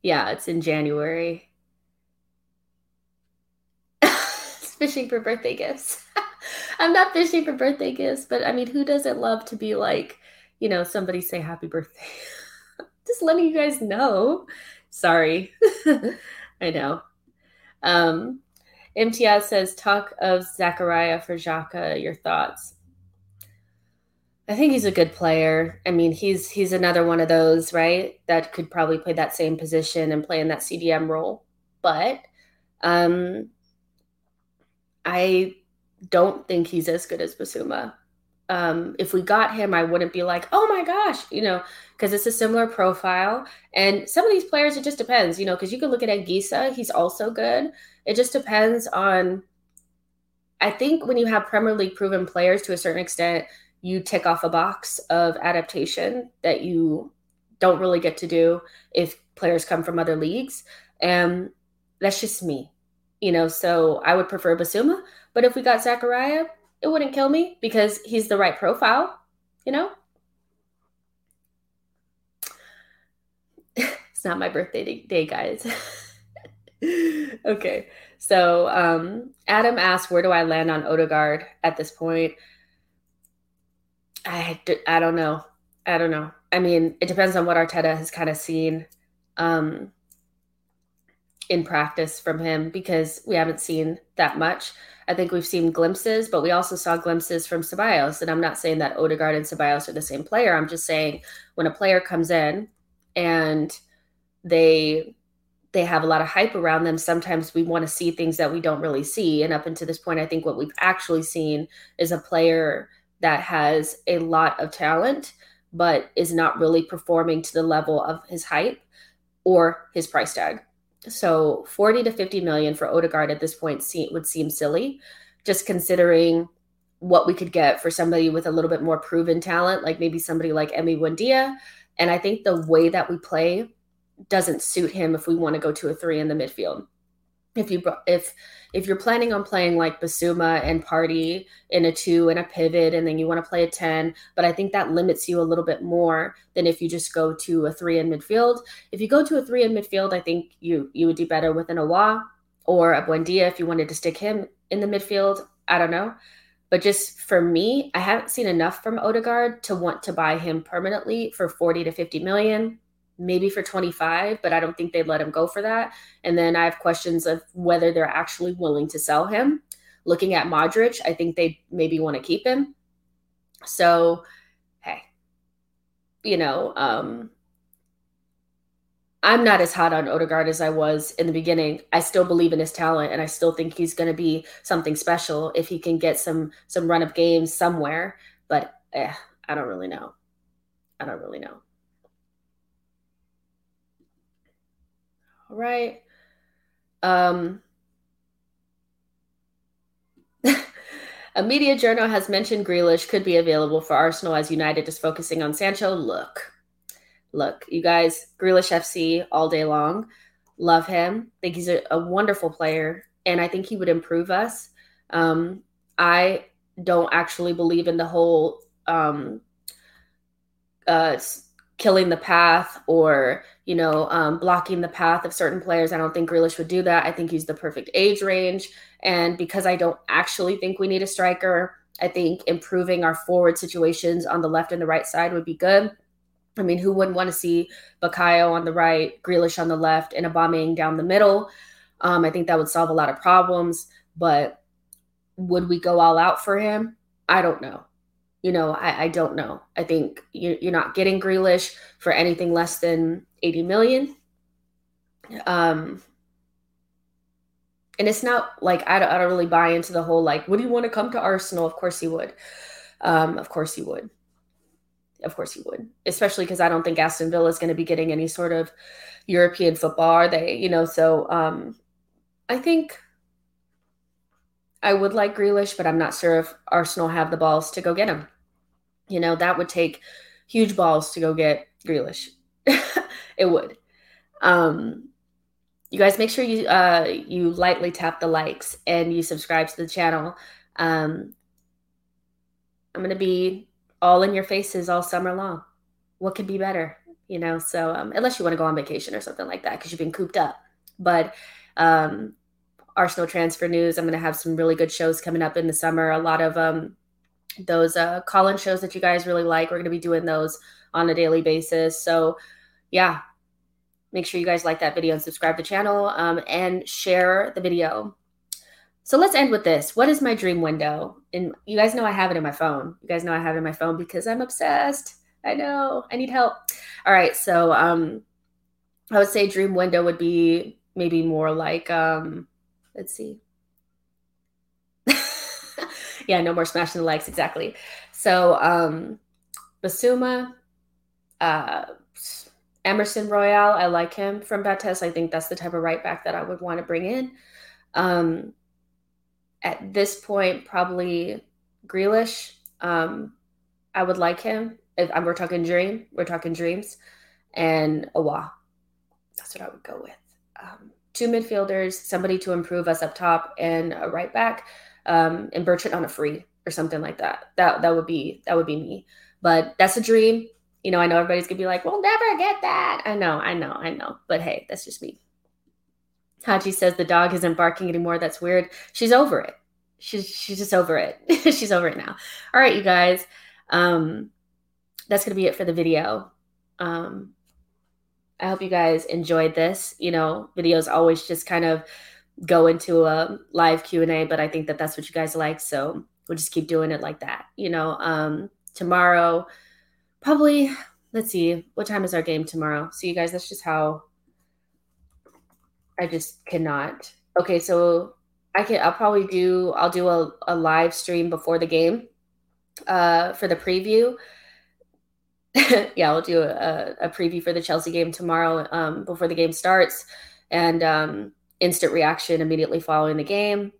Yeah, it's in January. [LAUGHS] fishing for birthday gifts. [LAUGHS] I'm not fishing for birthday gifts, but I mean, who doesn't love to be like, you know, somebody say happy birthday? [LAUGHS] Just letting you guys know. Sorry. I know. Um, MTS says, talk of Zakaria for Xhaka. Your thoughts? I think he's a good player. I mean, he's he's another one of those, right? That could probably play that same position and play in that CDM role. But um I don't think he's as good as Bissouma. Um, if we got him, I wouldn't be like, oh my gosh, you know, because it's a similar profile. And some of these players, it just depends, you know, because you can look at Anguissa, he's also good. It just depends on. I think when you have Premier League proven players to a certain extent, you tick off a box of adaptation that you don't really get to do if players come from other leagues. And that's just me, you know. So I would prefer Bissouma, but if we got Zakaria, it wouldn't kill me because he's the right profile, you know. [LAUGHS] it's not my birthday day, guys. [LAUGHS] [LAUGHS] okay. So um, Adam asked, where do I land on Odegaard at this point? I, I don't know. I don't know. I mean, it depends on what Arteta has kind of seen um, in practice from him because we haven't seen that much. I think we've seen glimpses, but we also saw glimpses from Ceballos. And I'm not saying that Odegaard and Ceballos are the same player. I'm just saying when a player comes in and they they have a lot of hype around them sometimes we want to see things that we don't really see and up until this point i think what we've actually seen is a player that has a lot of talent but is not really performing to the level of his hype or his price tag. So 40 to 50 million for Odegaard at this point would seem silly just considering what we could get for somebody with a little bit more proven talent like maybe somebody like Emi Buendia. And I think the way that we play doesn't suit him if we want to go to a three in the midfield. If you if if you're planning on playing like Bissouma and Partey in a two and a pivot, and then you want to play a ten, but I think that limits you a little bit more than if you just go to a three in midfield. If you go to a three in midfield, I think you you would do better with an Aouar or a Buendia if you wanted to stick him in the midfield. I don't know. But just for me, I haven't seen enough from Odegaard to want to buy him permanently for 40 to 50 million maybe for 25, but I don't think they'd let him go for that. And then I have questions of whether they're actually willing to sell him. Looking at Modric, I think they maybe want to keep him. So, hey, you know, um, I'm not as hot on Odegaard as I was in the beginning. I still believe in his talent, and I still think he's going to be something special if he can get some some run of games somewhere. But eh, I don't really know. I don't really know. Right. Um, [LAUGHS] a media journal has mentioned Grealish could be available for Arsenal as United is focusing on Sancho. Look, look, you guys, Grealish FC all day long. Love him. Think he's a, a wonderful player, and I think he would improve us. Um, I don't actually believe in the whole um, uh, killing the path or you know um, blocking the path of certain players. I don't think Grealish would do that. I think he's the perfect age range, and because I don't actually think we need a striker, I think improving our forward situations on the left and the right side would be good. I mean, who wouldn't want to see Bukayo on the right, Grealish on the left, and Aubameyang down the middle? Um, I think that would solve a lot of problems. But would we go all out for him? I don't know you know, I, I don't know. I think you're, you're not getting Grealish for anything less than 80 million. Um, and it's not like I don't, I don't really buy into the whole like, would he want to come to Arsenal? Of course he would. Um, of course he would. Of course he would, especially because I don't think Aston Villa is going to be getting any sort of European football, are they? You know, so um, I think I would like Grealish, but I'm not sure if Arsenal have the balls to go get him. You know, that would take huge balls to go get Grealish. [LAUGHS] it would. Um, you guys make sure you uh, you lightly tap the likes and you subscribe to the channel. Um, I'm gonna be all in your faces all summer long. What could be better, you know? So um, unless you want to go on vacation or something like that because you've been cooped up, but um, Arsenal transfer news. I'm gonna have some really good shows coming up in the summer. A lot of um, those uh, call-in shows that you guys really like. We're going to be doing those on a daily basis. So, yeah, make sure you guys like that video and subscribe to the channel um, and share the video. So let's end with this. What is my dream window? And you guys know I have it in my phone. You guys know I have it in my phone because I'm obsessed. I know. I need help. All right. So um, I would say dream window would be maybe more like um, let's see yeah, no more smashing the likes. Exactly. So, um, Bissouma, uh, Emerson Royal, I like him from Betis. I think that's the type of right back that I would want to bring in. Um, at this point, probably Grealish. Um, I would like him. If we're talking dream, we're talking dreams, and Aouar. That's what I would go with. Um, two midfielders, somebody to improve us up top, and a right back um, and Bertrand on a free or something like that. That that would be that would be me. But that's a dream. You know, I know everybody's gonna be like, "We'll never get that." I know, I know, I know. But hey, that's just me. Haji says the dog isn't barking anymore. That's weird. She's over it. She's she's just over it. [LAUGHS] she's over it now. All right, you guys. Um, that's gonna be it for the video. Um, I hope you guys enjoyed this. You know, videos always just kind of go into a live q&a but i think that that's what you guys like so we'll just keep doing it like that you know um tomorrow probably let's see, what time is our game tomorrow? So, you guys, that's just how I just cannot. Okay, so I can, I'll probably do, I'll do a, a live stream before the game uh, for the preview. [LAUGHS] yeah, I'll do a, a, preview for the Chelsea game tomorrow um, before the game starts and um, instant reaction immediately following the game.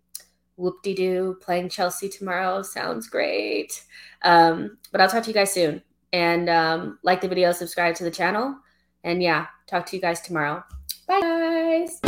Whoop de doo, playing Chelsea tomorrow sounds great. Um, but I'll talk to you guys soon. And um, like the video, subscribe to the channel. And yeah, talk to you guys tomorrow. Bye, guys.